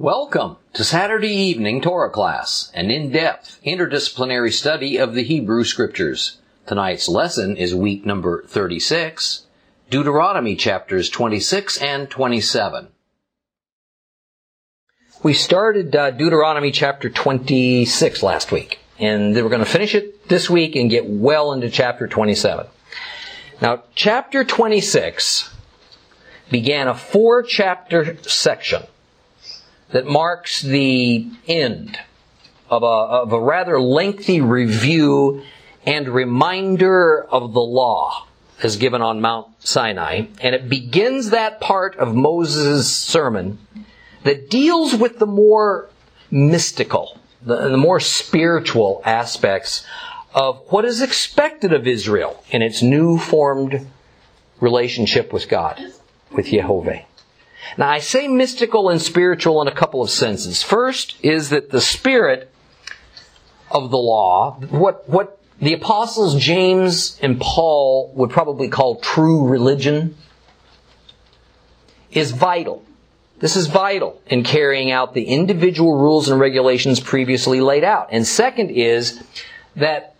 Welcome to Saturday evening Torah class, an in-depth interdisciplinary study of the Hebrew scriptures. Tonight's lesson is week number 36, Deuteronomy chapters 26 and 27. We started uh, Deuteronomy chapter 26 last week, and we're going to finish it this week and get well into chapter 27. Now, chapter 26 began a four chapter section that marks the end of a, of a rather lengthy review and reminder of the law as given on Mount Sinai. And it begins that part of Moses' sermon that deals with the more mystical, the, the more spiritual aspects of what is expected of Israel in its new formed relationship with God, with Jehovah. Now I say mystical and spiritual in a couple of senses. First is that the spirit of the law, what, what the apostles James and Paul would probably call true religion, is vital. This is vital in carrying out the individual rules and regulations previously laid out. And second is that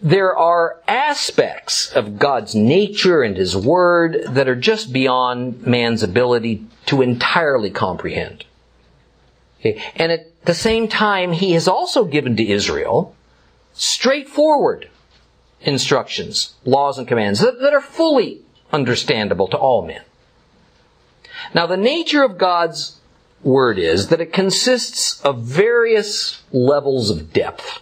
there are aspects of God's nature and His Word that are just beyond man's ability to entirely comprehend. Okay. And at the same time, He has also given to Israel straightforward instructions, laws, and commands that, that are fully understandable to all men. Now, the nature of God's Word is that it consists of various levels of depth.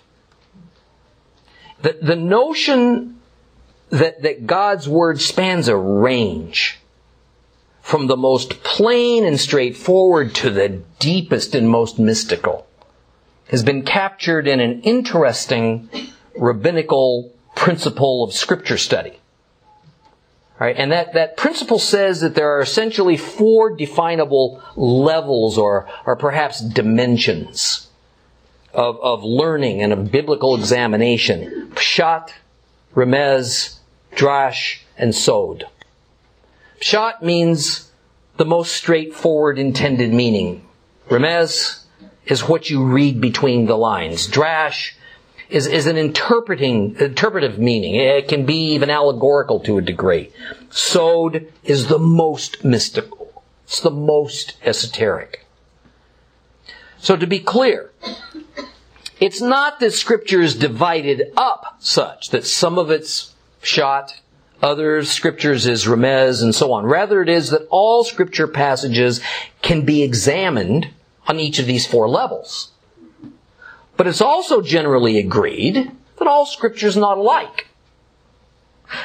The, the notion that, that God's Word spans a range from the most plain and straightforward to the deepest and most mystical has been captured in an interesting rabbinical principle of scripture study. Right? And that, that principle says that there are essentially four definable levels or, or perhaps dimensions of, of learning and of biblical examination. Pshat, Remez, Drash, and Sod. Pshat means the most straightforward intended meaning. Remez is what you read between the lines. Drash is, is an interpreting, interpretive meaning. It can be even allegorical to a degree. Sod is the most mystical. It's the most esoteric. So to be clear, it's not that scripture is divided up such that some of it's pshat, other scriptures is remez, and so on. Rather, it is that all scripture passages can be examined on each of these four levels. But it's also generally agreed that all scripture is not alike.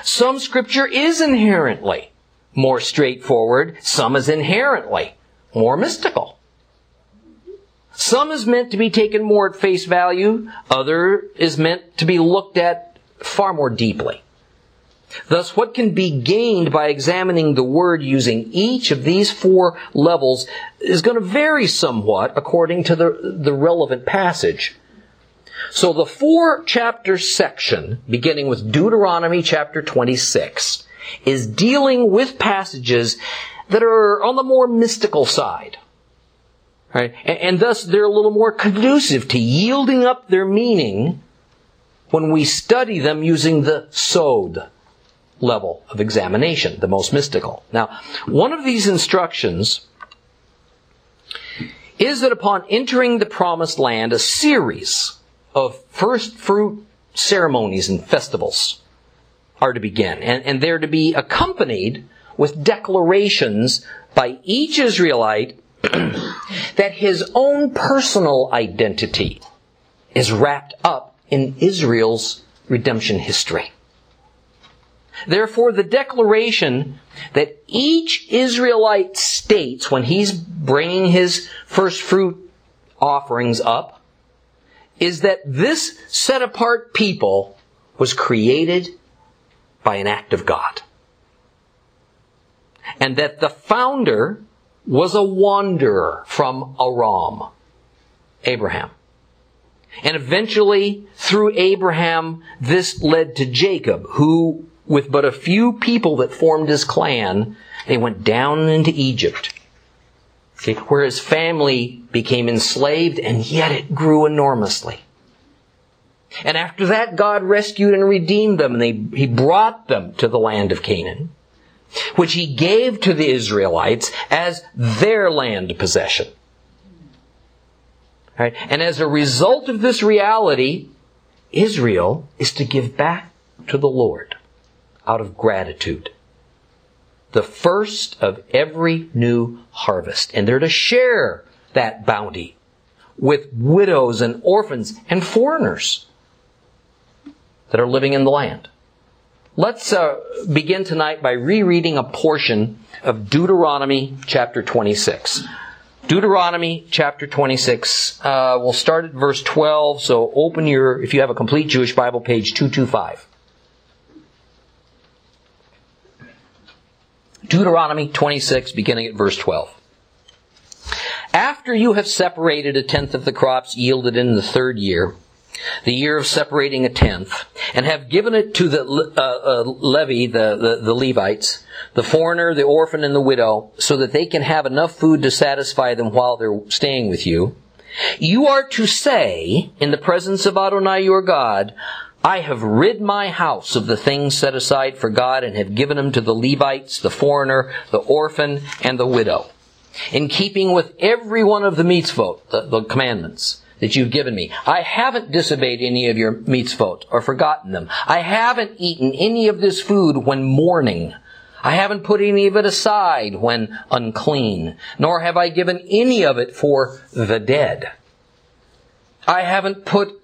Some scripture is inherently more straightforward, some is inherently more mystical. Some is meant to be taken more at face value, other is meant to be looked at far more deeply. Thus, what can be gained by examining the word using each of these four levels is going to vary somewhat according to the, the relevant passage. So the four chapter section, beginning with Deuteronomy chapter 26, is dealing with passages that are on the more mystical side. Right? And, and thus they're a little more conducive to yielding up their meaning when we study them using the sod level of examination, the most mystical. Now, one of these instructions is that upon entering the promised land, a series of first fruit ceremonies and festivals are to begin, and, and they're to be accompanied with declarations by each Israelite that his own personal identity is wrapped up in Israel's redemption history. Therefore, the declaration that each Israelite states when he's bringing his first fruit offerings up is that this set apart people was created by an act of God. And that the founder was a wanderer from Aram, Abraham. And eventually, through Abraham, this led to Jacob, who with but a few people that formed his clan, they went down into Egypt. where his family became enslaved and yet it grew enormously. And after that, God rescued and redeemed them and they, he brought them to the land of Canaan, which he gave to the Israelites as their land possession. Right? And as a result of this reality, Israel is to give back to the Lord out of gratitude the first of every new harvest. And they're to share that bounty with widows and orphans and foreigners that are living in the land. Let's uh, begin tonight by rereading a portion of Deuteronomy chapter 26. Deuteronomy chapter 26. Uh, we'll start at verse 12. So open your, if you have a complete Jewish Bible, page 225. Deuteronomy 26, beginning at verse 12. After you have separated a tenth of the crops yielded in the third year, the year of separating a tenth, and have given it to the uh, uh, Levi, the, the, the Levites, the foreigner, the orphan, and the widow, so that they can have enough food to satisfy them while they're staying with you, you are to say, in the presence of Adonai your God, I have rid my house of the things set aside for God and have given them to the Levites, the foreigner, the orphan, and the widow. In keeping with every one of the mitzvot, the, the commandments that you've given me. I haven't disobeyed any of your mitzvot or forgotten them. I haven't eaten any of this food when mourning. I haven't put any of it aside when unclean, nor have I given any of it for the dead. I haven't put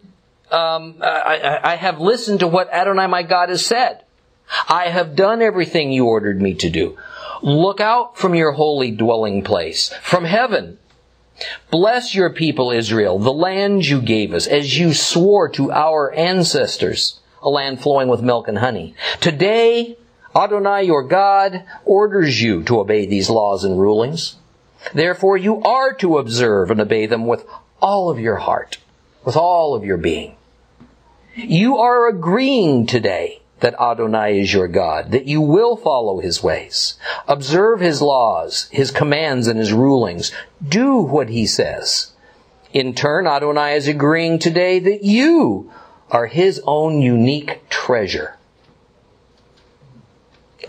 um, I, I have listened to what Adonai my God has said. I have done everything you ordered me to do. Look out from your holy dwelling place, from heaven. Bless your people Israel, the land you gave us, as you swore to our ancestors, a land flowing with milk and honey. Today, Adonai your God orders you to obey these laws and rulings. Therefore, you are to observe and obey them with all of your heart, with all of your being. You are agreeing today that Adonai is your God, that you will follow his ways, observe his laws, his commands, and his rulings. Do what he says. In turn, Adonai is agreeing today that you are his own unique treasure,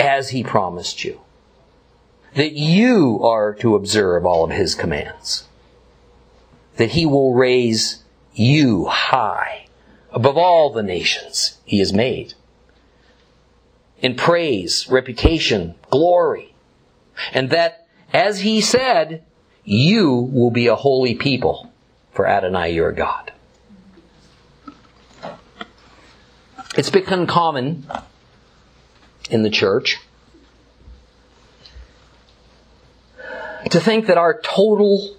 as he promised you. That you are to observe all of his commands. That he will raise you high above all the nations he has made. In praise, reputation, glory. And that, as he said, you will be a holy people for Adonai your God. It's become common in the church to think that our total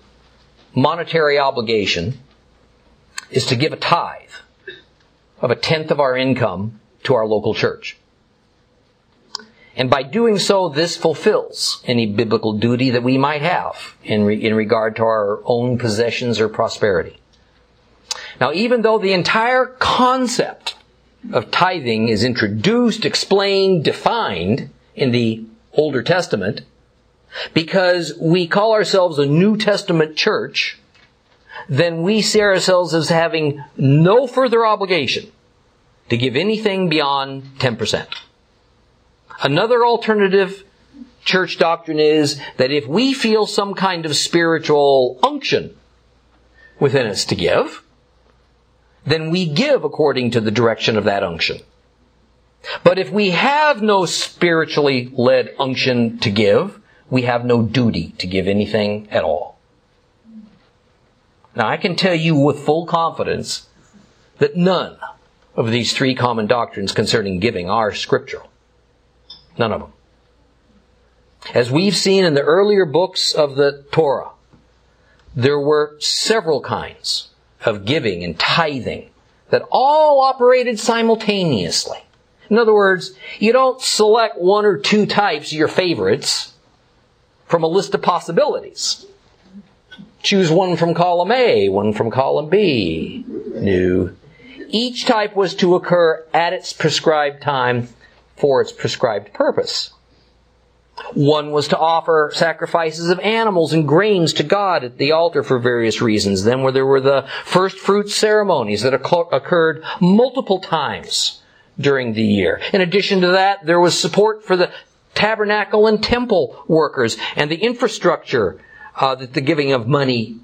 monetary obligation is to give a tithe of a tenth of our income to our local church. And by doing so, this fulfills any biblical duty that we might have in, re- in regard to our own possessions or prosperity. Now, even though the entire concept of tithing is introduced, explained, defined in the Older Testament, because we call ourselves a New Testament church, then we see ourselves as having no further obligation to give anything beyond 10%. Another alternative church doctrine is that if we feel some kind of spiritual unction within us to give, then we give according to the direction of that unction. But if we have no spiritually led unction to give, we have no duty to give anything at all. Now I can tell you with full confidence that none of these three common doctrines concerning giving are scriptural. None of them. As we've seen in the earlier books of the Torah, there were several kinds of giving and tithing that all operated simultaneously. In other words, you don't select one or two types, your favorites, from a list of possibilities. Choose one from column A, one from column B. New. Each type was to occur at its prescribed time for its prescribed purpose. One was to offer sacrifices of animals and grains to God at the altar for various reasons. Then where there were the first fruit ceremonies that occurred multiple times during the year. In addition to that, there was support for the tabernacle and temple workers and the infrastructure uh, that the giving of money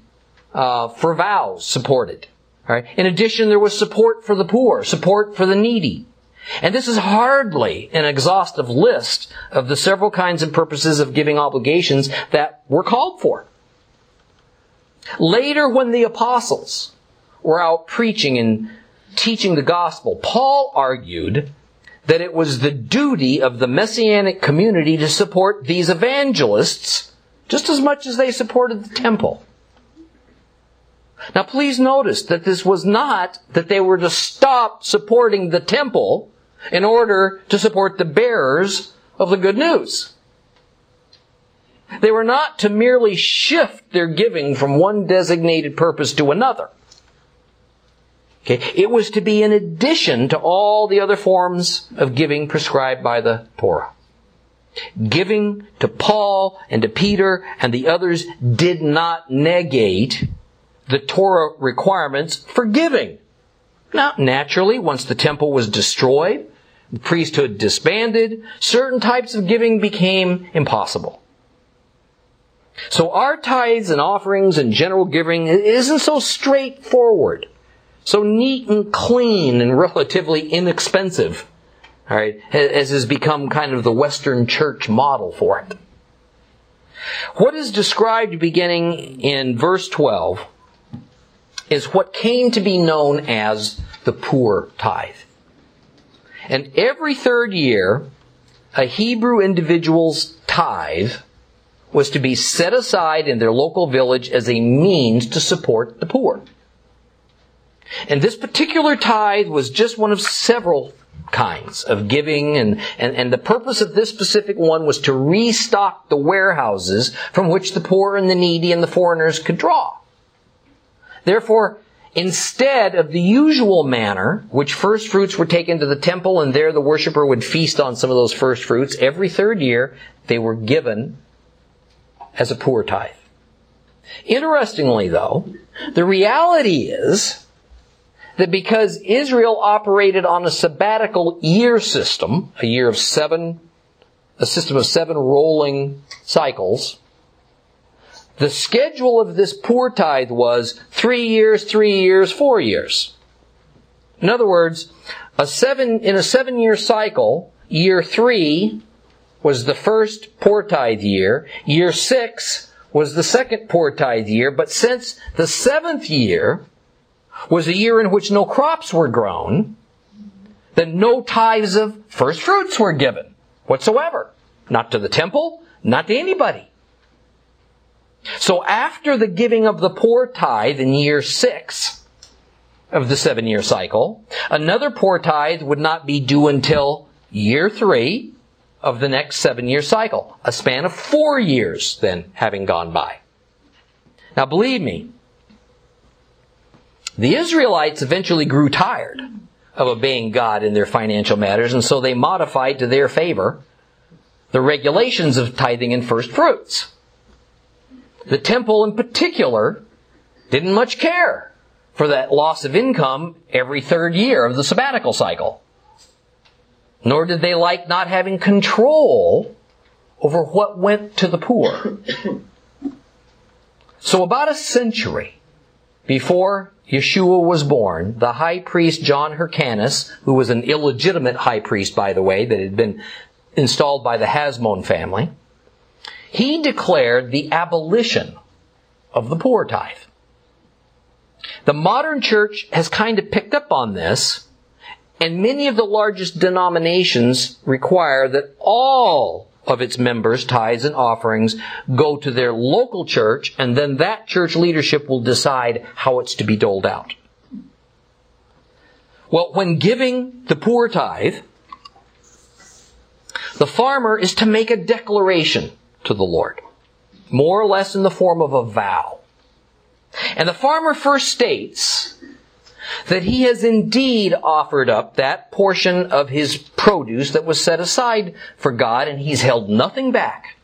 uh, for vows supported. Right? In addition, there was support for the poor, support for the needy. And this is hardly an exhaustive list of the several kinds and purposes of giving obligations that were called for. Later, when the apostles were out preaching and teaching the gospel, Paul argued that it was the duty of the messianic community to support these evangelists just as much as they supported the temple. Now please notice that this was not that they were to stop supporting the temple in order to support the bearers of the good news. They were not to merely shift their giving from one designated purpose to another. Okay? It was to be in addition to all the other forms of giving prescribed by the Torah. Giving to Paul and to Peter and the others did not negate the Torah requirements for giving. Now, naturally, once the temple was destroyed, the priesthood disbanded, certain types of giving became impossible. So our tithes and offerings and general giving isn't so straightforward, so neat and clean and relatively inexpensive, alright, as has become kind of the Western church model for it. What is described beginning in verse 12 is what came to be known as the poor tithe. And every third year, a Hebrew individual's tithe was to be set aside in their local village as a means to support the poor. And this particular tithe was just one of several kinds of giving and, and, and the purpose of this specific one was to restock the warehouses from which the poor and the needy and the foreigners could draw. Therefore, Instead of the usual manner, which first fruits were taken to the temple and there the worshiper would feast on some of those first fruits, every third year they were given as a poor tithe. Interestingly though, the reality is that because Israel operated on a sabbatical year system, a year of seven, a system of seven rolling cycles, the schedule of this poor tithe was three years, three years, four years. In other words, a seven, in a seven year cycle, year three was the first poor tithe year, year six was the second poor tithe year, but since the seventh year was a year in which no crops were grown, then no tithes of first fruits were given whatsoever. Not to the temple, not to anybody. So after the giving of the poor tithe in year six of the seven year cycle, another poor tithe would not be due until year three of the next seven year cycle. A span of four years then having gone by. Now believe me, the Israelites eventually grew tired of obeying God in their financial matters, and so they modified to their favor the regulations of tithing and first fruits. The temple in particular didn't much care for that loss of income every third year of the sabbatical cycle. Nor did they like not having control over what went to the poor. So about a century before Yeshua was born, the high priest John Hyrcanus, who was an illegitimate high priest, by the way, that had been installed by the Hasmon family, he declared the abolition of the poor tithe. The modern church has kind of picked up on this, and many of the largest denominations require that all of its members' tithes and offerings go to their local church, and then that church leadership will decide how it's to be doled out. Well, when giving the poor tithe, the farmer is to make a declaration to the Lord, more or less in the form of a vow. And the farmer first states that he has indeed offered up that portion of his produce that was set aside for God, and he's held nothing back.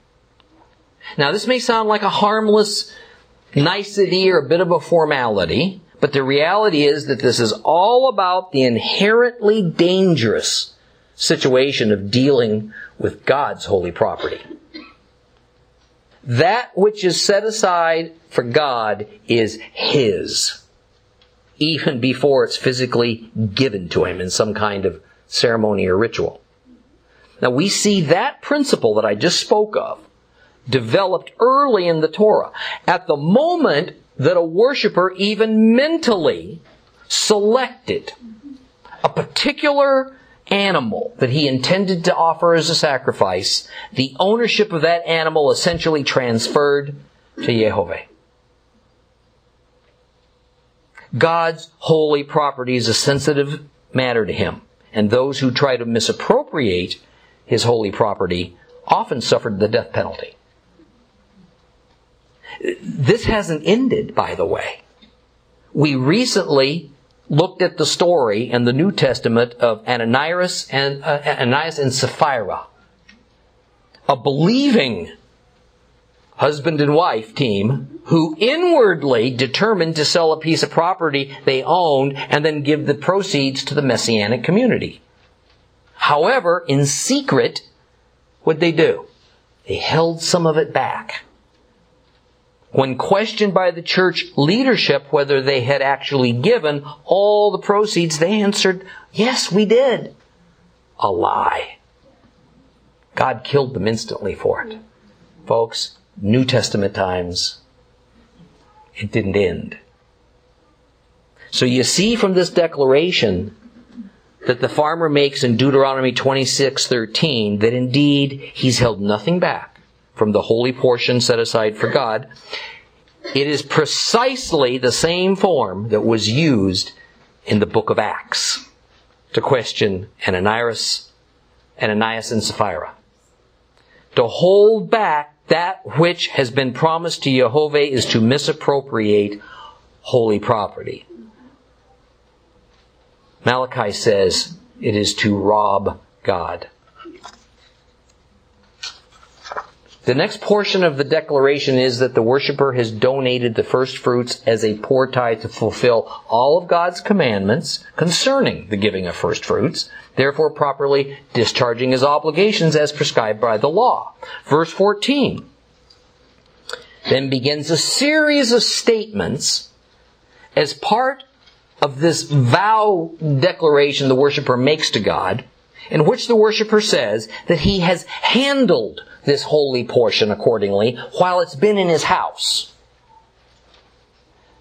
Now, this may sound like a harmless nicety or a bit of a formality, but the reality is that this is all about the inherently dangerous situation of dealing with God's holy property. That which is set aside for God is His, even before it's physically given to Him in some kind of ceremony or ritual. Now we see that principle that I just spoke of developed early in the Torah. At the moment that a worshiper even mentally selected a particular animal that he intended to offer as a sacrifice, the ownership of that animal essentially transferred to Yehovah. God's holy property is a sensitive matter to him, and those who try to misappropriate his holy property often suffered the death penalty. This hasn't ended, by the way. We recently looked at the story in the New Testament of Ananias and uh, Ananias and Sapphira, a believing husband and wife team who inwardly determined to sell a piece of property they owned and then give the proceeds to the messianic community. However, in secret, what they do? They held some of it back. When questioned by the church leadership whether they had actually given all the proceeds, they answered, yes, we did. A lie. God killed them instantly for it. Folks, New Testament times, it didn't end. So you see from this declaration that the farmer makes in Deuteronomy 26:13 that indeed he's held nothing back from the holy portion set aside for God, it is precisely the same form that was used in the book of Acts to question Ananias, Ananias and Sapphira. To hold back that which has been promised to Jehovah is to misappropriate holy property. Malachi says it is to rob God. The next portion of the declaration is that the worshiper has donated the first fruits as a poor tithe to fulfill all of God's commandments concerning the giving of first fruits, therefore properly discharging his obligations as prescribed by the law. Verse 14 then begins a series of statements as part of this vow declaration the worshiper makes to God, in which the worshiper says that he has handled this holy portion accordingly while it's been in his house.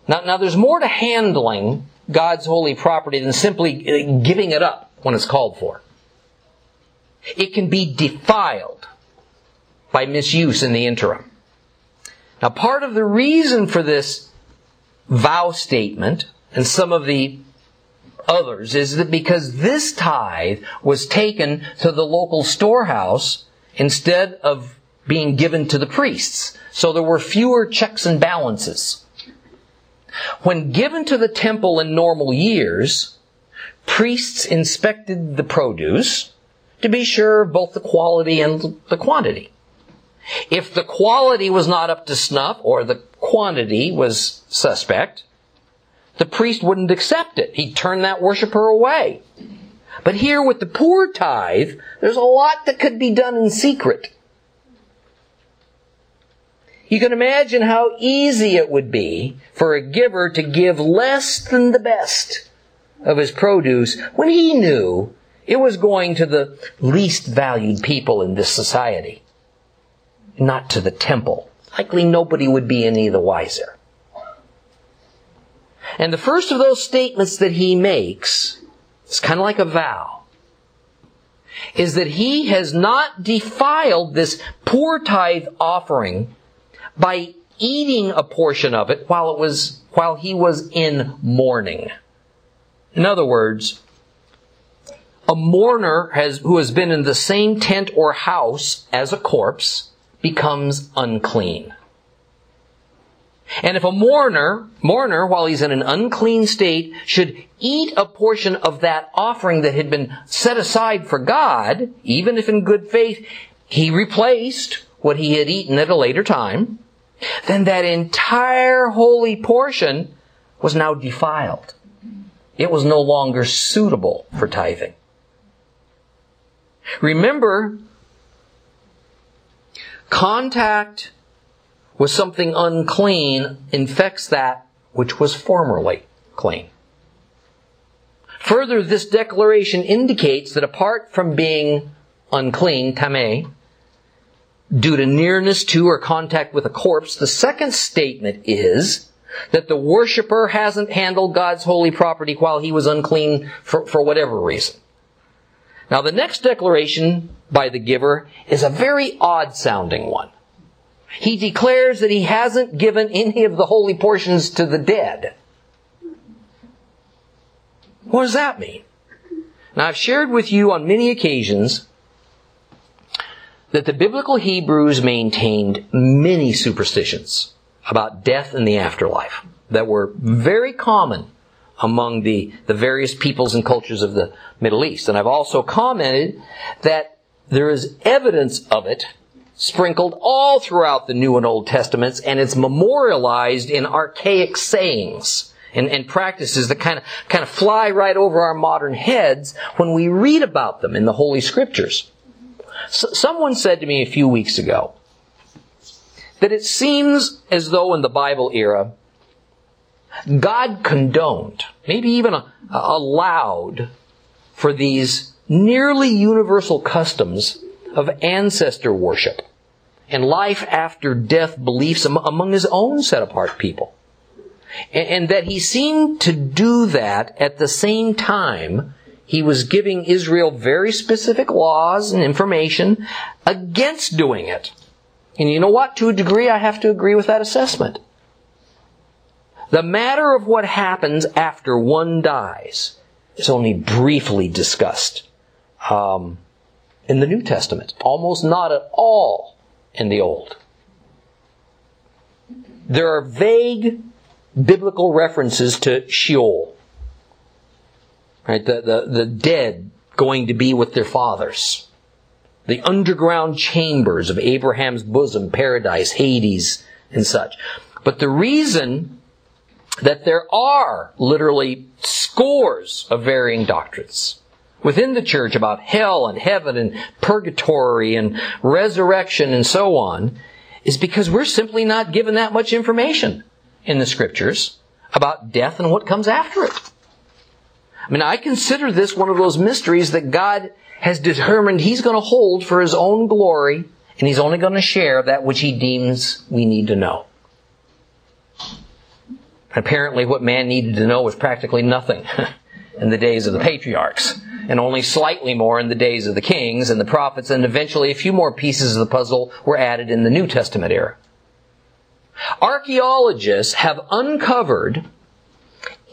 Now, now there's more to handling God's holy property than simply uh, giving it up when it's called for. It can be defiled by misuse in the interim. Now part of the reason for this vow statement and some of the others is that because this tithe was taken to the local storehouse instead of being given to the priests. So there were fewer checks and balances. When given to the temple in normal years, priests inspected the produce to be sure of both the quality and the quantity. If the quality was not up to snuff or the quantity was suspect, the priest wouldn't accept it. He'd turn that worshiper away. But here with the poor tithe, there's a lot that could be done in secret. You can imagine how easy it would be for a giver to give less than the best of his produce when he knew it was going to the least valued people in this society, not to the temple. Likely nobody would be any the wiser. And the first of those statements that he makes it's kind of like a vow. Is that he has not defiled this poor tithe offering by eating a portion of it while it was, while he was in mourning. In other words, a mourner has, who has been in the same tent or house as a corpse becomes unclean. And if a mourner, mourner, while he's in an unclean state, should eat a portion of that offering that had been set aside for God, even if in good faith he replaced what he had eaten at a later time, then that entire holy portion was now defiled. It was no longer suitable for tithing. Remember, contact with something unclean infects that which was formerly clean. Further, this declaration indicates that apart from being unclean, tameh, due to nearness to or contact with a corpse, the second statement is that the worshiper hasn't handled God's holy property while he was unclean for, for whatever reason. Now the next declaration by the giver is a very odd sounding one. He declares that he hasn't given any of the holy portions to the dead. What does that mean? Now I've shared with you on many occasions that the biblical Hebrews maintained many superstitions about death and the afterlife that were very common among the, the various peoples and cultures of the Middle East. And I've also commented that there is evidence of it sprinkled all throughout the New and Old Testaments, and it's memorialized in archaic sayings and, and practices that kind of, kind of fly right over our modern heads when we read about them in the Holy Scriptures. S- someone said to me a few weeks ago that it seems as though in the Bible era, God condoned, maybe even allowed, for these nearly universal customs of ancestor worship and life after death beliefs among his own set apart people. And that he seemed to do that at the same time he was giving Israel very specific laws and information against doing it. And you know what? To a degree, I have to agree with that assessment. The matter of what happens after one dies is only briefly discussed um, in the New Testament, almost not at all in the Old. There are vague biblical references to Sheol, right? The, the, the dead going to be with their fathers. The underground chambers of Abraham's bosom, paradise, Hades, and such. But the reason that there are literally scores of varying doctrines within the church about hell and heaven and purgatory and resurrection and so on is because we're simply not given that much information in the scriptures about death and what comes after it. I mean, I consider this one of those mysteries that God has determined He's going to hold for His own glory, and He's only going to share that which He deems we need to know. Apparently, what man needed to know was practically nothing in the days of the patriarchs, and only slightly more in the days of the kings and the prophets, and eventually a few more pieces of the puzzle were added in the New Testament era. Archaeologists have uncovered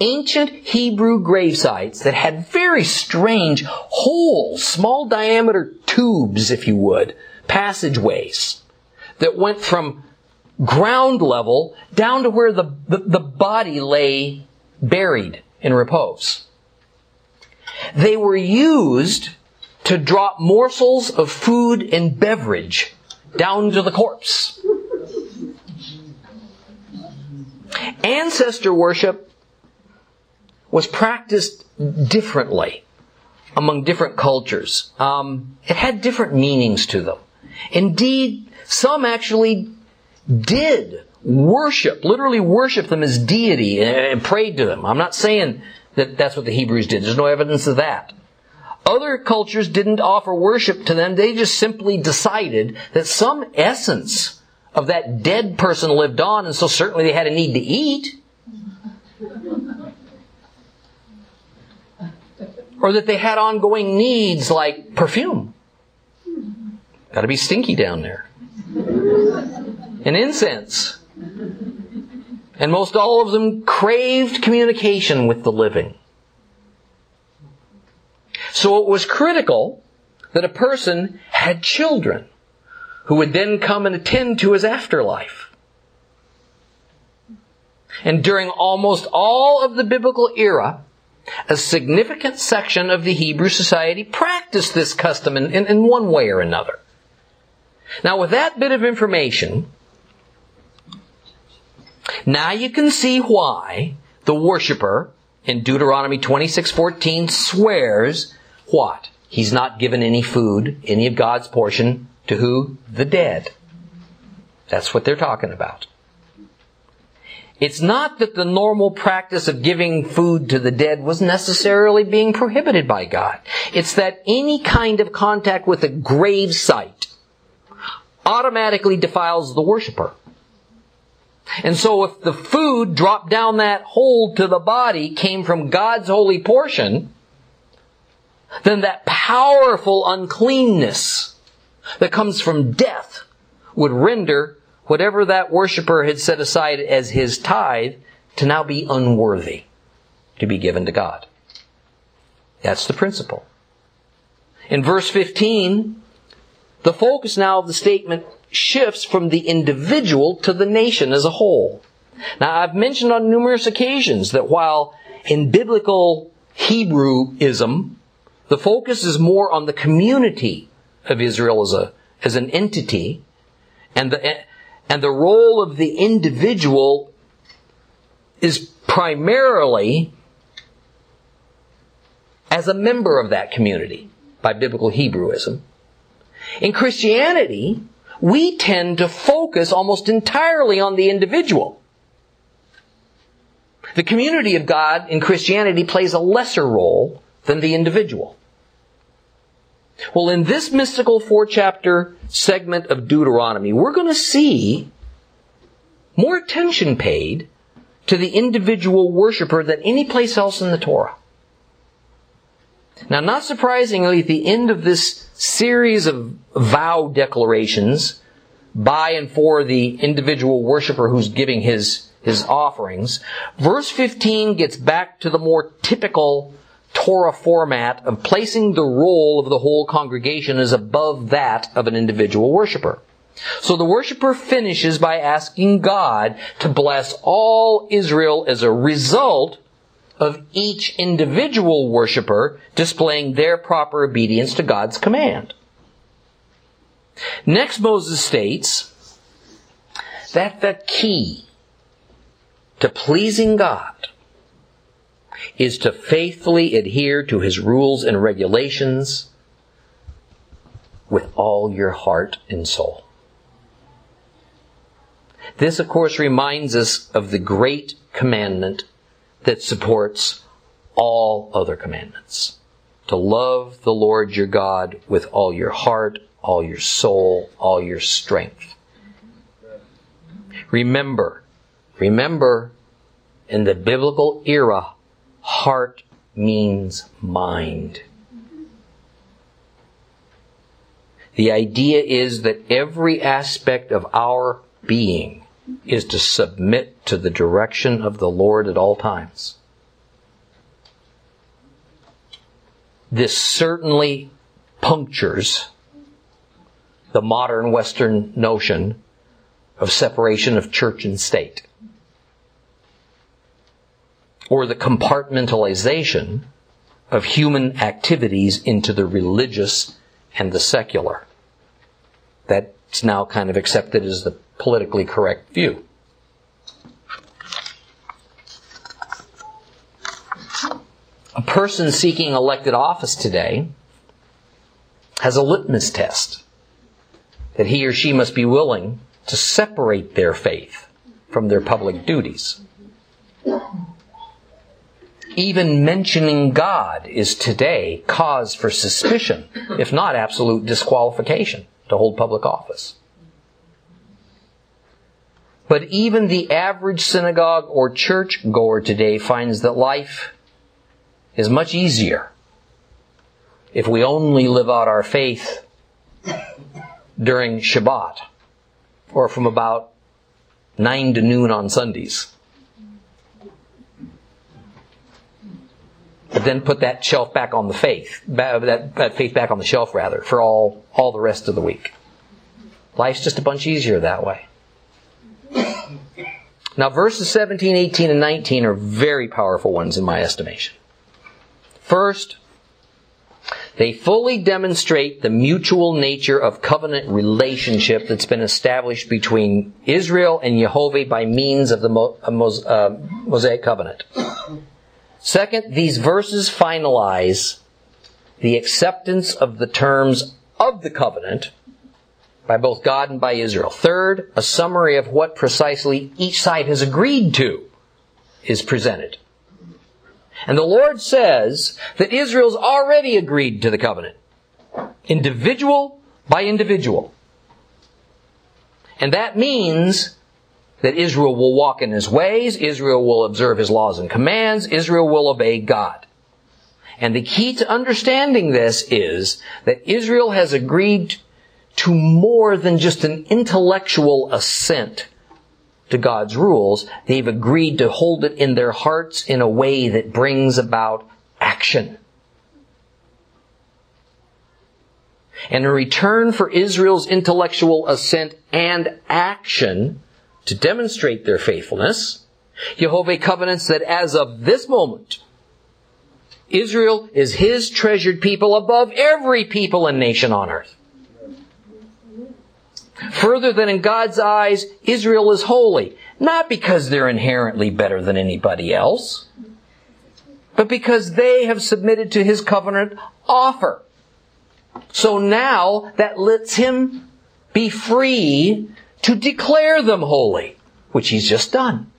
ancient Hebrew grave sites that had very strange holes, small diameter tubes, if you would, passageways that went from ground level down to where the, the, the body lay buried in repose. They were used to drop morsels of food and beverage down to the corpse. Ancestor worship was practiced differently among different cultures. Um, it had different meanings to them. Indeed, some actually did worship, literally worship them as deity and prayed to them. I'm not saying that that's what the Hebrews did. There's no evidence of that. Other cultures didn't offer worship to them. They just simply decided that some essence of that dead person lived on, and so certainly they had a need to eat. Or that they had ongoing needs like perfume. Gotta be stinky down there and incense. And most all of them craved communication with the living. So it was critical that a person had children who would then come and attend to his afterlife. And during almost all of the biblical era, a significant section of the Hebrew society practiced this custom in, in, in, one way or another. Now, with that bit of information, now you can see why the worshiper in Deuteronomy 26:14 swears what? He's not given any food, any of God's portion to who? The dead. That's what they're talking about. It's not that the normal practice of giving food to the dead was necessarily being prohibited by God. It's that any kind of contact with a grave site automatically defiles the worshiper. And so if the food dropped down that hole to the body came from God's holy portion, then that powerful uncleanness that comes from death would render whatever that worshiper had set aside as his tithe to now be unworthy to be given to God. That's the principle. In verse 15, the focus now of the statement shifts from the individual to the nation as a whole. Now, I've mentioned on numerous occasions that while in biblical Hebrewism, the focus is more on the community of Israel as a, as an entity, and the, and the role of the individual is primarily as a member of that community by biblical Hebrewism. In Christianity, we tend to focus almost entirely on the individual. The community of God in Christianity plays a lesser role than the individual. Well, in this mystical four chapter segment of Deuteronomy, we're going to see more attention paid to the individual worshiper than any place else in the Torah. Now, not surprisingly, at the end of this series of vow declarations by and for the individual worshiper who's giving his, his offerings, verse 15 gets back to the more typical Torah format of placing the role of the whole congregation as above that of an individual worshiper. So the worshiper finishes by asking God to bless all Israel as a result of each individual worshiper displaying their proper obedience to God's command. Next, Moses states that the key to pleasing God is to faithfully adhere to his rules and regulations with all your heart and soul. This, of course, reminds us of the great commandment that supports all other commandments. To love the Lord your God with all your heart, all your soul, all your strength. Remember, remember, in the biblical era, heart means mind. The idea is that every aspect of our being is to submit to the direction of the Lord at all times. This certainly punctures the modern Western notion of separation of church and state. Or the compartmentalization of human activities into the religious and the secular. That's now kind of accepted as the politically correct view. A person seeking elected office today has a litmus test that he or she must be willing to separate their faith from their public duties. Even mentioning God is today cause for suspicion, if not absolute disqualification, to hold public office. But even the average synagogue or church goer today finds that life is much easier if we only live out our faith during Shabbat or from about 9 to noon on Sundays. But then put that shelf back on the faith, that, that faith back on the shelf rather, for all, all the rest of the week. Life's just a bunch easier that way. Now, verses 17, 18, and 19 are very powerful ones in my estimation. First, they fully demonstrate the mutual nature of covenant relationship that's been established between Israel and Jehovah by means of the uh, uh, Mosaic covenant. Second, these verses finalize the acceptance of the terms of the covenant by both God and by Israel. Third, a summary of what precisely each side has agreed to is presented. And the Lord says that Israel's already agreed to the covenant. Individual by individual. And that means that Israel will walk in his ways, Israel will observe his laws and commands, Israel will obey God. And the key to understanding this is that Israel has agreed to more than just an intellectual assent to God's rules. They've agreed to hold it in their hearts in a way that brings about action. And in return for Israel's intellectual assent and action to demonstrate their faithfulness, Jehovah covenants that as of this moment, Israel is his treasured people above every people and nation on earth. Further than in God's eyes, Israel is holy, not because they're inherently better than anybody else, but because they have submitted to his covenant offer. So now that lets him be free to declare them holy, which he's just done.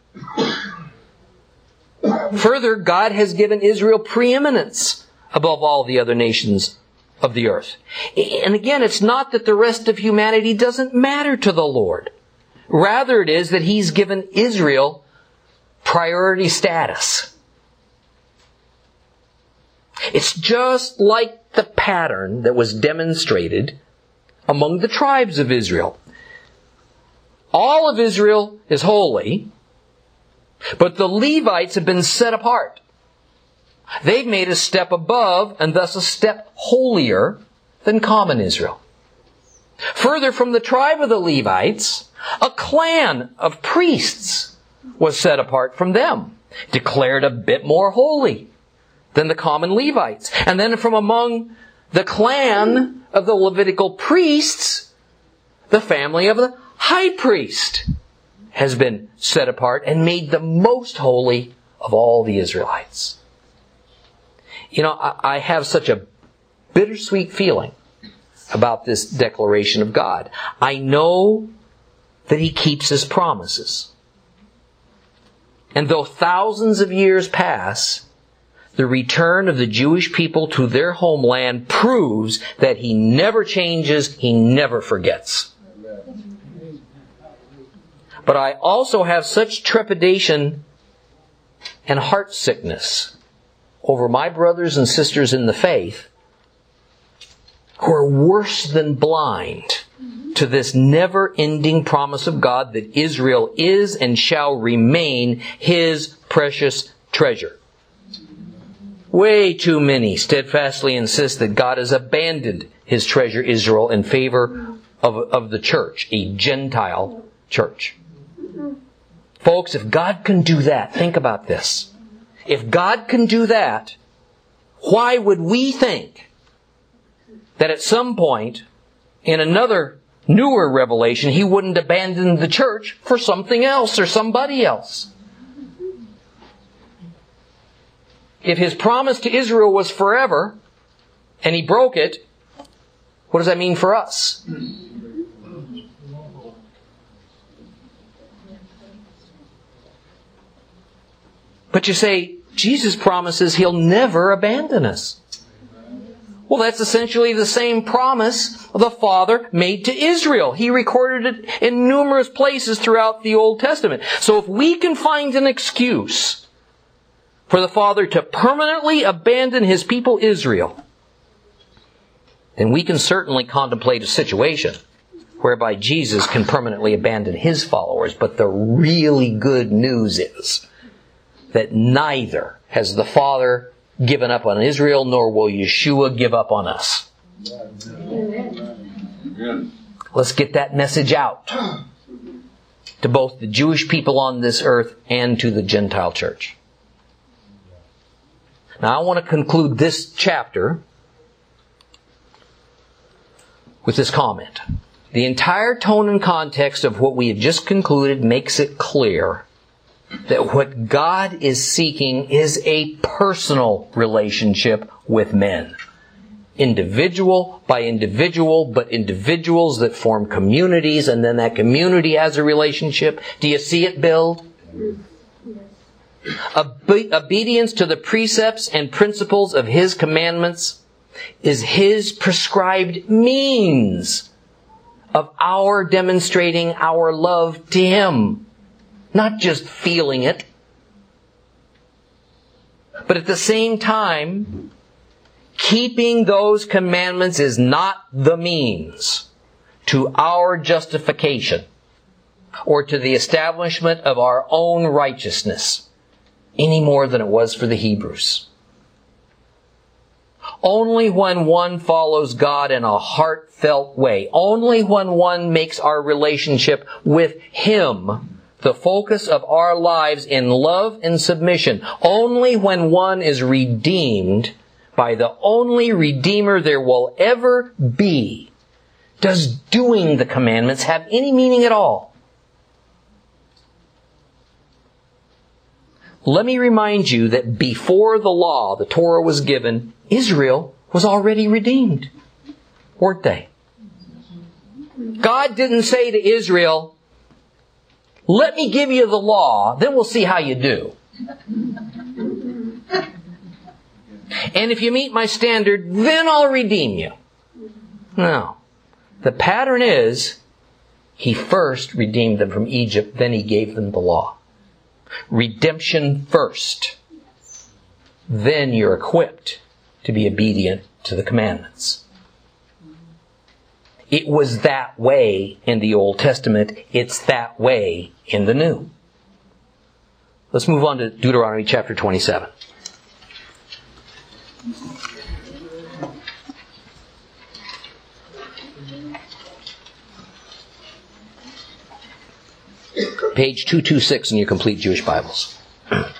Further, God has given Israel preeminence above all the other nations of the earth. And again, it's not that the rest of humanity doesn't matter to the Lord. Rather, it is that He's given Israel priority status. It's just like the pattern that was demonstrated among the tribes of Israel. All of Israel is holy, but the Levites have been set apart. They've made a step above and thus a step holier than common Israel. Further, from the tribe of the Levites, a clan of priests was set apart from them, declared a bit more holy than the common Levites. And then from among the clan of the Levitical priests, the family of the high priest has been set apart and made the most holy of all the Israelites. You know, I, I have such a bittersweet feeling about this declaration of God. I know that He keeps His promises. And though thousands of years pass, the return of the Jewish people to their homeland proves that He never changes, He never forgets. But I also have such trepidation and heart sickness over my brothers and sisters in the faith who are worse than blind to this never ending promise of God that Israel is and shall remain His precious treasure. Way too many steadfastly insist that God has abandoned His treasure Israel in favor of, of the church, a Gentile church. Folks, if God can do that, think about this. If God can do that, why would we think that at some point in another newer revelation he wouldn't abandon the church for something else or somebody else? If his promise to Israel was forever and he broke it, what does that mean for us? But you say, Jesus promises he'll never abandon us. Well, that's essentially the same promise the Father made to Israel. He recorded it in numerous places throughout the Old Testament. So if we can find an excuse for the Father to permanently abandon his people Israel, then we can certainly contemplate a situation whereby Jesus can permanently abandon his followers. But the really good news is that neither has the Father given up on Israel, nor will Yeshua give up on us. Let's get that message out. to both the Jewish people on this earth and to the Gentile church. Now I want to conclude this chapter with this comment. The entire tone and context of what we have just concluded makes it clear that what God is seeking is a personal relationship with men. Individual by individual, but individuals that form communities and then that community has a relationship. Do you see it build? Obe- obedience to the precepts and principles of His commandments is His prescribed means of our demonstrating our love to Him. Not just feeling it. But at the same time, keeping those commandments is not the means to our justification or to the establishment of our own righteousness any more than it was for the Hebrews. Only when one follows God in a heartfelt way, only when one makes our relationship with Him the focus of our lives in love and submission, only when one is redeemed by the only Redeemer there will ever be, does doing the commandments have any meaning at all. Let me remind you that before the law, the Torah was given, Israel was already redeemed. Weren't they? God didn't say to Israel, let me give you the law, then we'll see how you do. And if you meet my standard, then I'll redeem you. No. The pattern is, he first redeemed them from Egypt, then he gave them the law. Redemption first. Then you're equipped to be obedient to the commandments. It was that way in the Old Testament. It's that way in the New. Let's move on to Deuteronomy chapter 27. Page 226 in your complete Jewish Bibles.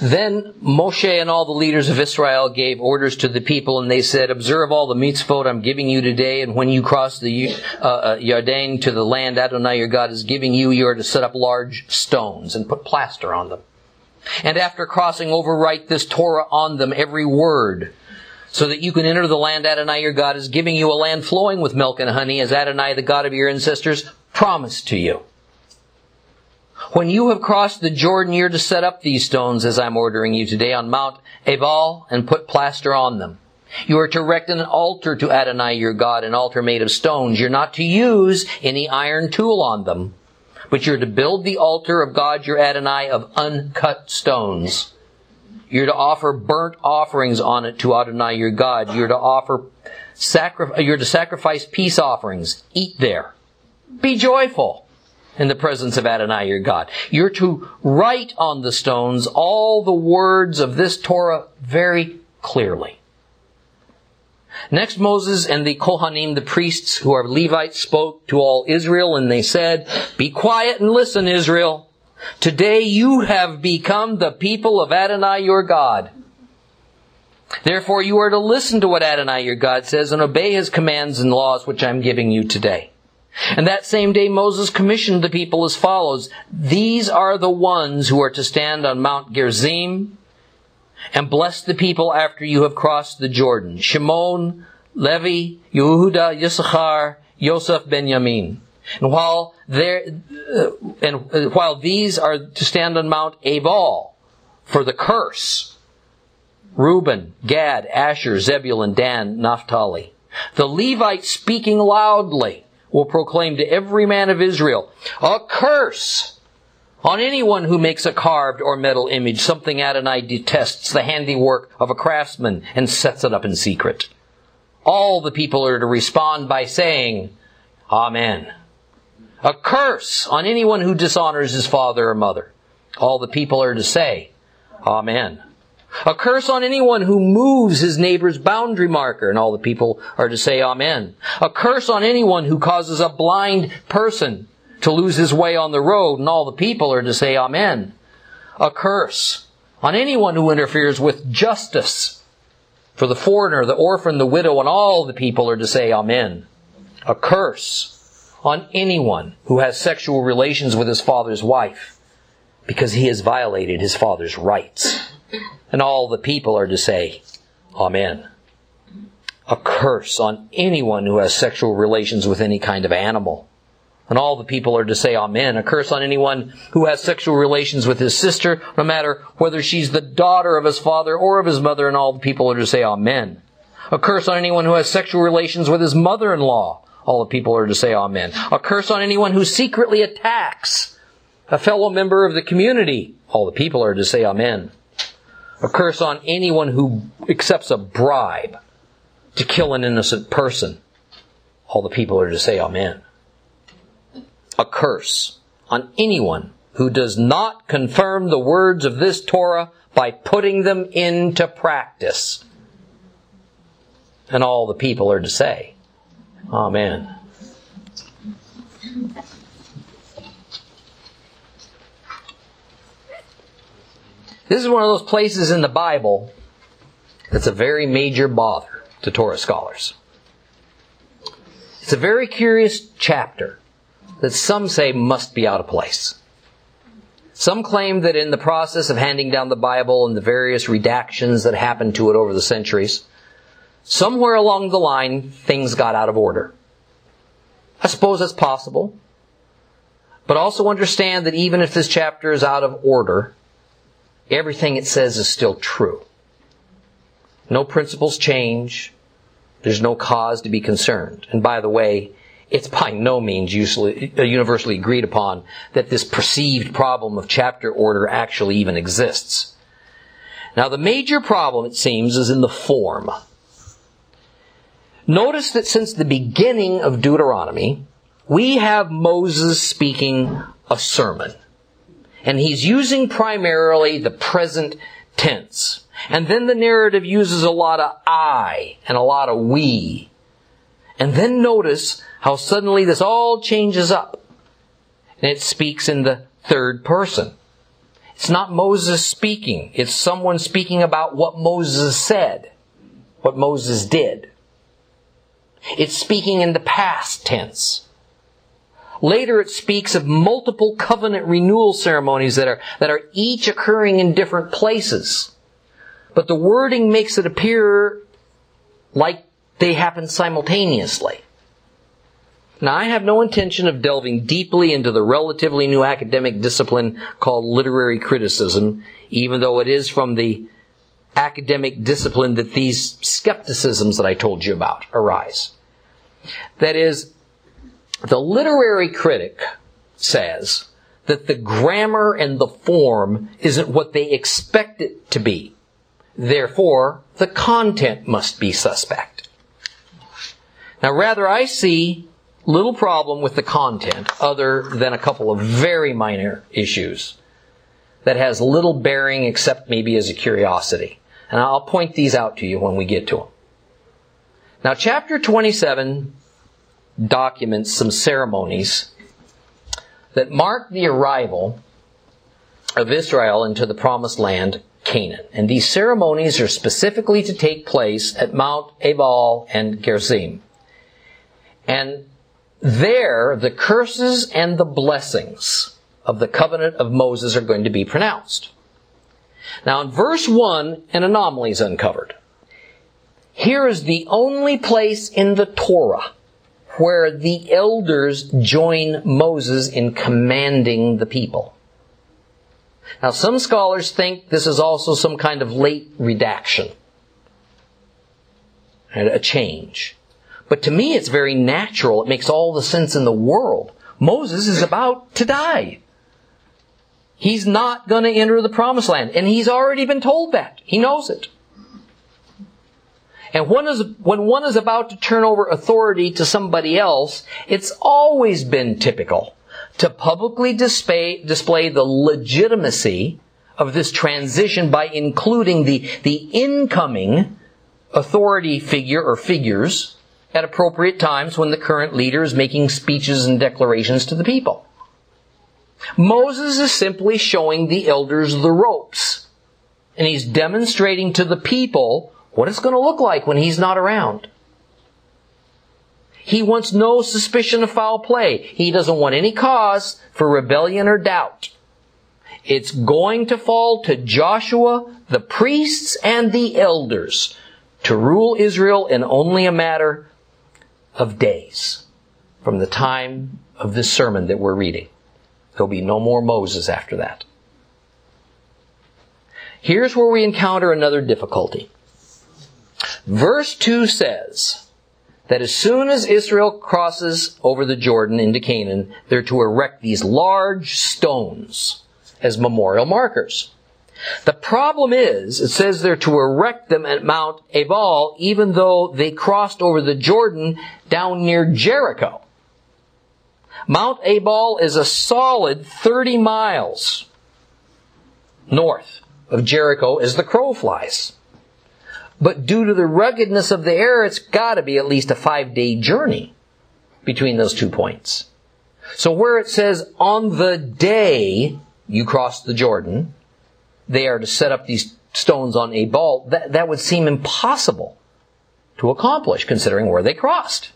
Then Moshe and all the leaders of Israel gave orders to the people, and they said, "Observe all the mitzvot I'm giving you today, and when you cross the uh, uh, to the land Adonai your God is giving you, you are to set up large stones and put plaster on them. And after crossing over, write this Torah on them, every word." So that you can enter the land Adonai your God is giving you a land flowing with milk and honey, as Adonai the God of your ancestors promised to you. When you have crossed the Jordan, you're to set up these stones as I'm ordering you today on Mount Ebal and put plaster on them. You are to erect an altar to Adonai your God, an altar made of stones. You're not to use any iron tool on them, but you're to build the altar of God your Adonai of uncut stones. You're to offer burnt offerings on it to Adonai your God. You're to offer sacri- you're to sacrifice peace offerings. Eat there. Be joyful in the presence of Adonai your God. You're to write on the stones all the words of this Torah very clearly. Next, Moses and the Kohanim, the priests who are Levites, spoke to all Israel and they said, Be quiet and listen, Israel. Today you have become the people of Adonai your God. Therefore you are to listen to what Adonai your God says and obey his commands and laws which I'm giving you today. And that same day Moses commissioned the people as follows. These are the ones who are to stand on Mount Gerizim and bless the people after you have crossed the Jordan. Shimon, Levi, Yehuda, Yisachar, Yosef, Benjamin. And while there, uh, and uh, while these are to stand on Mount Ebal for the curse, Reuben, Gad, Asher, Zebulun, Dan, Naphtali. The Levites speaking loudly will proclaim to every man of Israel, a curse on anyone who makes a carved or metal image, something Adonai detests, the handiwork of a craftsman, and sets it up in secret. All the people are to respond by saying, Amen. A curse on anyone who dishonors his father or mother. All the people are to say, Amen. A curse on anyone who moves his neighbor's boundary marker, and all the people are to say amen. A curse on anyone who causes a blind person to lose his way on the road, and all the people are to say Amen. A curse on anyone who interferes with justice. For the foreigner, the orphan, the widow, and all the people are to say Amen. A curse on anyone who has sexual relations with his father's wife, because he has violated his father's rights. And all the people are to say Amen. A curse on anyone who has sexual relations with any kind of animal and all the people are to say amen. A curse on anyone who has sexual relations with his sister, no matter whether she's the daughter of his father or of his mother, and all the people are to say amen. A curse on anyone who has sexual relations with his mother-in-law. All the people are to say amen. A curse on anyone who secretly attacks a fellow member of the community. All the people are to say amen. A curse on anyone who accepts a bribe to kill an innocent person. All the people are to say amen a curse on anyone who does not confirm the words of this Torah by putting them into practice. And all the people are to say, Amen. This is one of those places in the Bible that's a very major bother to Torah scholars. It's a very curious chapter that some say must be out of place. Some claim that in the process of handing down the Bible and the various redactions that happened to it over the centuries, somewhere along the line, things got out of order. I suppose that's possible. But also understand that even if this chapter is out of order, everything it says is still true. No principles change. There's no cause to be concerned. And by the way, it's by no means usually, uh, universally agreed upon that this perceived problem of chapter order actually even exists. Now the major problem, it seems, is in the form. Notice that since the beginning of Deuteronomy, we have Moses speaking a sermon. And he's using primarily the present tense. And then the narrative uses a lot of I and a lot of we. And then notice how suddenly this all changes up. And it speaks in the third person. It's not Moses speaking. It's someone speaking about what Moses said, what Moses did. It's speaking in the past tense. Later it speaks of multiple covenant renewal ceremonies that are, that are each occurring in different places. But the wording makes it appear like they happen simultaneously. Now, I have no intention of delving deeply into the relatively new academic discipline called literary criticism, even though it is from the academic discipline that these skepticisms that I told you about arise. That is, the literary critic says that the grammar and the form isn't what they expect it to be. Therefore, the content must be suspect. Now rather I see little problem with the content other than a couple of very minor issues that has little bearing except maybe as a curiosity. And I'll point these out to you when we get to them. Now chapter 27 documents some ceremonies that mark the arrival of Israel into the promised land, Canaan. And these ceremonies are specifically to take place at Mount Ebal and Gerizim. And there, the curses and the blessings of the covenant of Moses are going to be pronounced. Now in verse 1, an anomaly is uncovered. Here is the only place in the Torah where the elders join Moses in commanding the people. Now some scholars think this is also some kind of late redaction. A change. But to me, it's very natural. It makes all the sense in the world. Moses is about to die. He's not going to enter the promised land. And he's already been told that. He knows it. And when, is, when one is about to turn over authority to somebody else, it's always been typical to publicly display, display the legitimacy of this transition by including the, the incoming authority figure or figures at appropriate times when the current leader is making speeches and declarations to the people. Moses is simply showing the elders the ropes. And he's demonstrating to the people what it's going to look like when he's not around. He wants no suspicion of foul play. He doesn't want any cause for rebellion or doubt. It's going to fall to Joshua, the priests, and the elders to rule Israel in only a matter of days from the time of this sermon that we're reading. There'll be no more Moses after that. Here's where we encounter another difficulty. Verse 2 says that as soon as Israel crosses over the Jordan into Canaan, they're to erect these large stones as memorial markers. The problem is, it says they're to erect them at Mount Ebal, even though they crossed over the Jordan down near Jericho. Mount Ebal is a solid 30 miles north of Jericho as the crow flies. But due to the ruggedness of the air, it's gotta be at least a five day journey between those two points. So where it says on the day you cross the Jordan, they are to set up these stones on Ebal, that, that would seem impossible to accomplish considering where they crossed.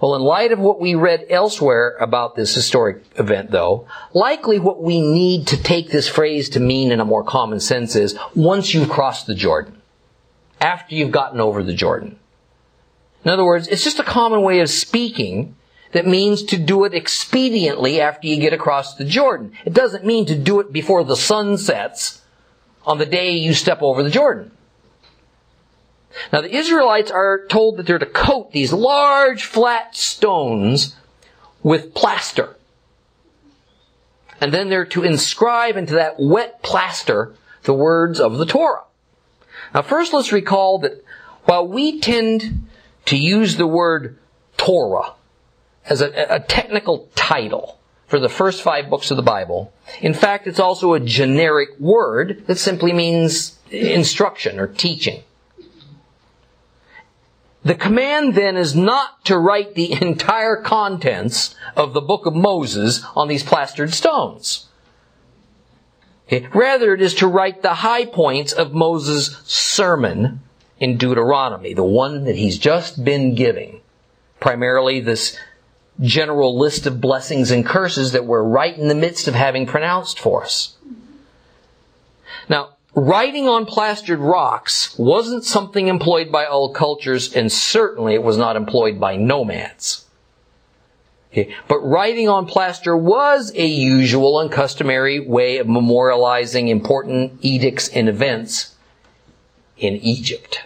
Well, in light of what we read elsewhere about this historic event, though, likely what we need to take this phrase to mean in a more common sense is once you've crossed the Jordan, after you've gotten over the Jordan. In other words, it's just a common way of speaking that means to do it expediently after you get across the Jordan. It doesn't mean to do it before the sun sets on the day you step over the Jordan. Now the Israelites are told that they're to coat these large flat stones with plaster. And then they're to inscribe into that wet plaster the words of the Torah. Now first let's recall that while we tend to use the word Torah as a, a technical title for the first five books of the Bible, in fact it's also a generic word that simply means instruction or teaching. The command then is not to write the entire contents of the book of Moses on these plastered stones. Okay. Rather, it is to write the high points of Moses' sermon in Deuteronomy, the one that he's just been giving. Primarily this general list of blessings and curses that we're right in the midst of having pronounced for us. Now, writing on plastered rocks wasn't something employed by all cultures, and certainly it was not employed by nomads. Okay. But writing on plaster was a usual and customary way of memorializing important edicts and events in Egypt.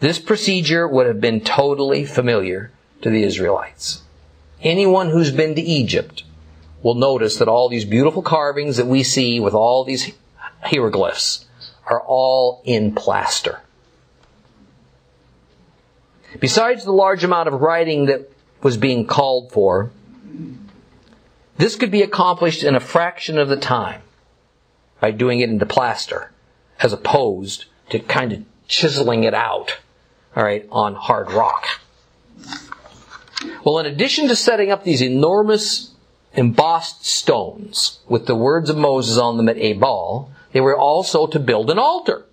This procedure would have been totally familiar to the Israelites. Anyone who's been to Egypt will notice that all these beautiful carvings that we see with all these hieroglyphs are all in plaster. Besides the large amount of writing that was being called for, this could be accomplished in a fraction of the time by doing it into plaster, as opposed to kind of chiseling it out, alright, on hard rock. Well, in addition to setting up these enormous embossed stones with the words of Moses on them at Ebal, they were also to build an altar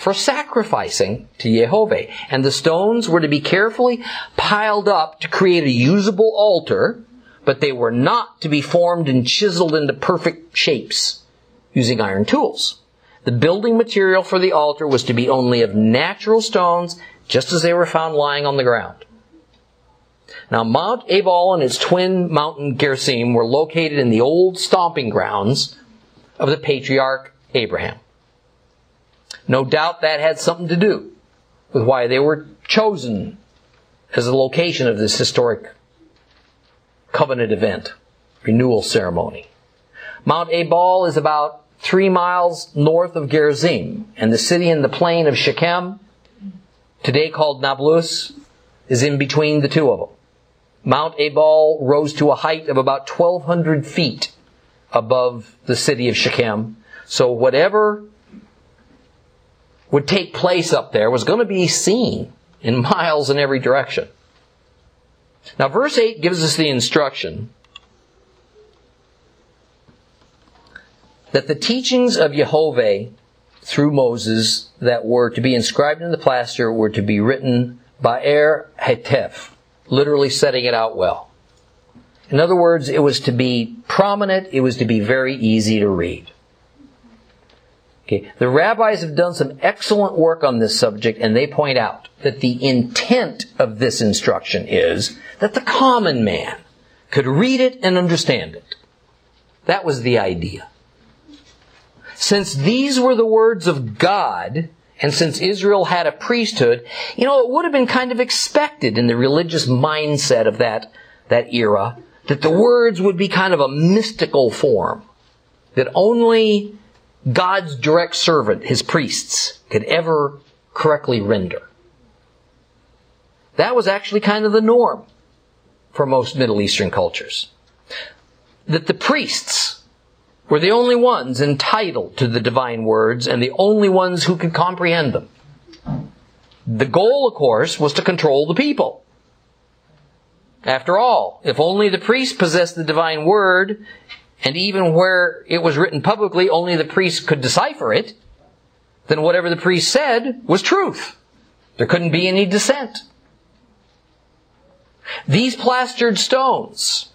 for sacrificing to Jehovah. And the stones were to be carefully piled up to create a usable altar, but they were not to be formed and chiseled into perfect shapes using iron tools. The building material for the altar was to be only of natural stones, just as they were found lying on the ground. Now, Mount Ebal and its twin mountain Gerizim were located in the old stomping grounds of the patriarch Abraham. No doubt that had something to do with why they were chosen as the location of this historic covenant event, renewal ceremony. Mount Ebal is about three miles north of Gerizim, and the city in the plain of Shechem, today called Nablus, is in between the two of them. Mount Ebal rose to a height of about 1,200 feet above the city of Shechem. So whatever would take place up there was going to be seen in miles in every direction. Now, verse 8 gives us the instruction that the teachings of Jehovah through Moses that were to be inscribed in the plaster were to be written by Er Hetef, literally setting it out well. In other words, it was to be prominent, it was to be very easy to read. Okay. The rabbis have done some excellent work on this subject and they point out that the intent of this instruction is that the common man could read it and understand it. That was the idea. Since these were the words of God, and since Israel had a priesthood, you know, it would have been kind of expected in the religious mindset of that, that era that the words would be kind of a mystical form. That only God's direct servant, his priests, could ever correctly render. That was actually kind of the norm for most Middle Eastern cultures. That the priests were the only ones entitled to the divine words and the only ones who could comprehend them. The goal, of course, was to control the people. After all, if only the priest possessed the divine word, and even where it was written publicly, only the priest could decipher it, then whatever the priest said was truth. There couldn't be any dissent. These plastered stones,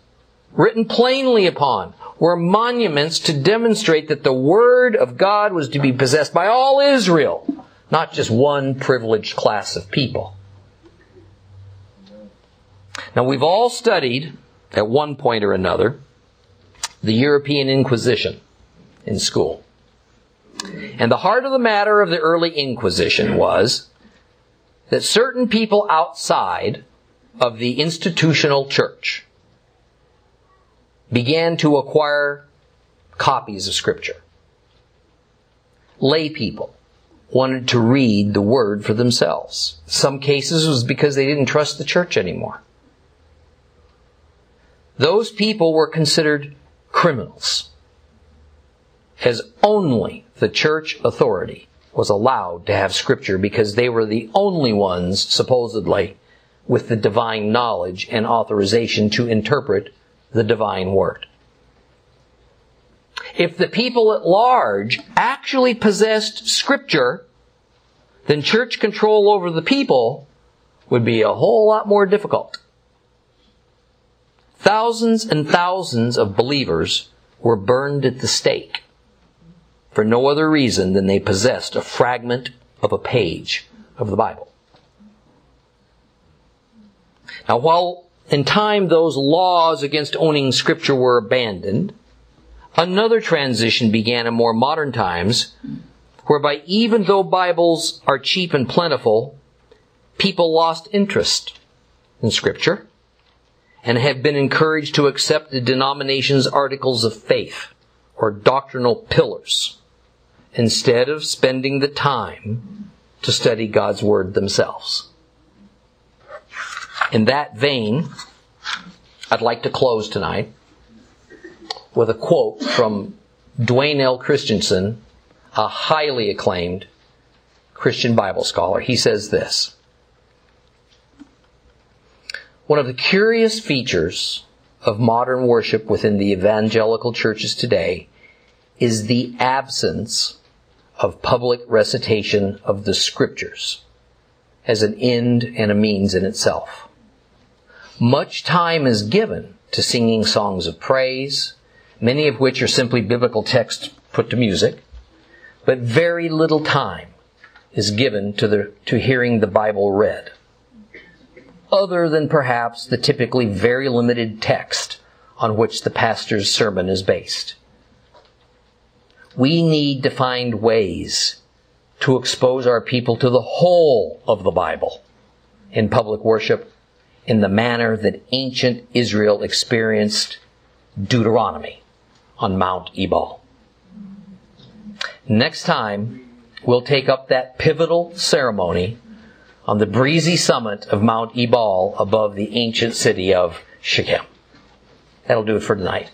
written plainly upon, were monuments to demonstrate that the Word of God was to be possessed by all Israel, not just one privileged class of people. Now we've all studied, at one point or another, the European Inquisition in school. And the heart of the matter of the early Inquisition was that certain people outside of the institutional church began to acquire copies of Scripture. Lay people wanted to read the Word for themselves. Some cases was because they didn't trust the church anymore. Those people were considered criminals, as only the church authority was allowed to have Scripture because they were the only ones, supposedly, with the divine knowledge and authorization to interpret the divine word. If the people at large actually possessed scripture, then church control over the people would be a whole lot more difficult. Thousands and thousands of believers were burned at the stake for no other reason than they possessed a fragment of a page of the Bible. Now, while in time those laws against owning scripture were abandoned, another transition began in more modern times, whereby even though Bibles are cheap and plentiful, people lost interest in scripture and have been encouraged to accept the denomination's articles of faith or doctrinal pillars instead of spending the time to study God's Word themselves. In that vein, I'd like to close tonight with a quote from Duane L. Christensen, a highly acclaimed Christian Bible scholar. He says this One of the curious features of modern worship within the evangelical churches today is the absence of public recitation of the scriptures as an end and a means in itself. Much time is given to singing songs of praise, many of which are simply biblical texts put to music, but very little time is given to the, to hearing the Bible read. Other than perhaps the typically very limited text on which the pastor's sermon is based. We need to find ways to expose our people to the whole of the Bible in public worship in the manner that ancient Israel experienced Deuteronomy on Mount Ebal. Next time, we'll take up that pivotal ceremony on the breezy summit of Mount Ebal above the ancient city of Shechem. That'll do it for tonight.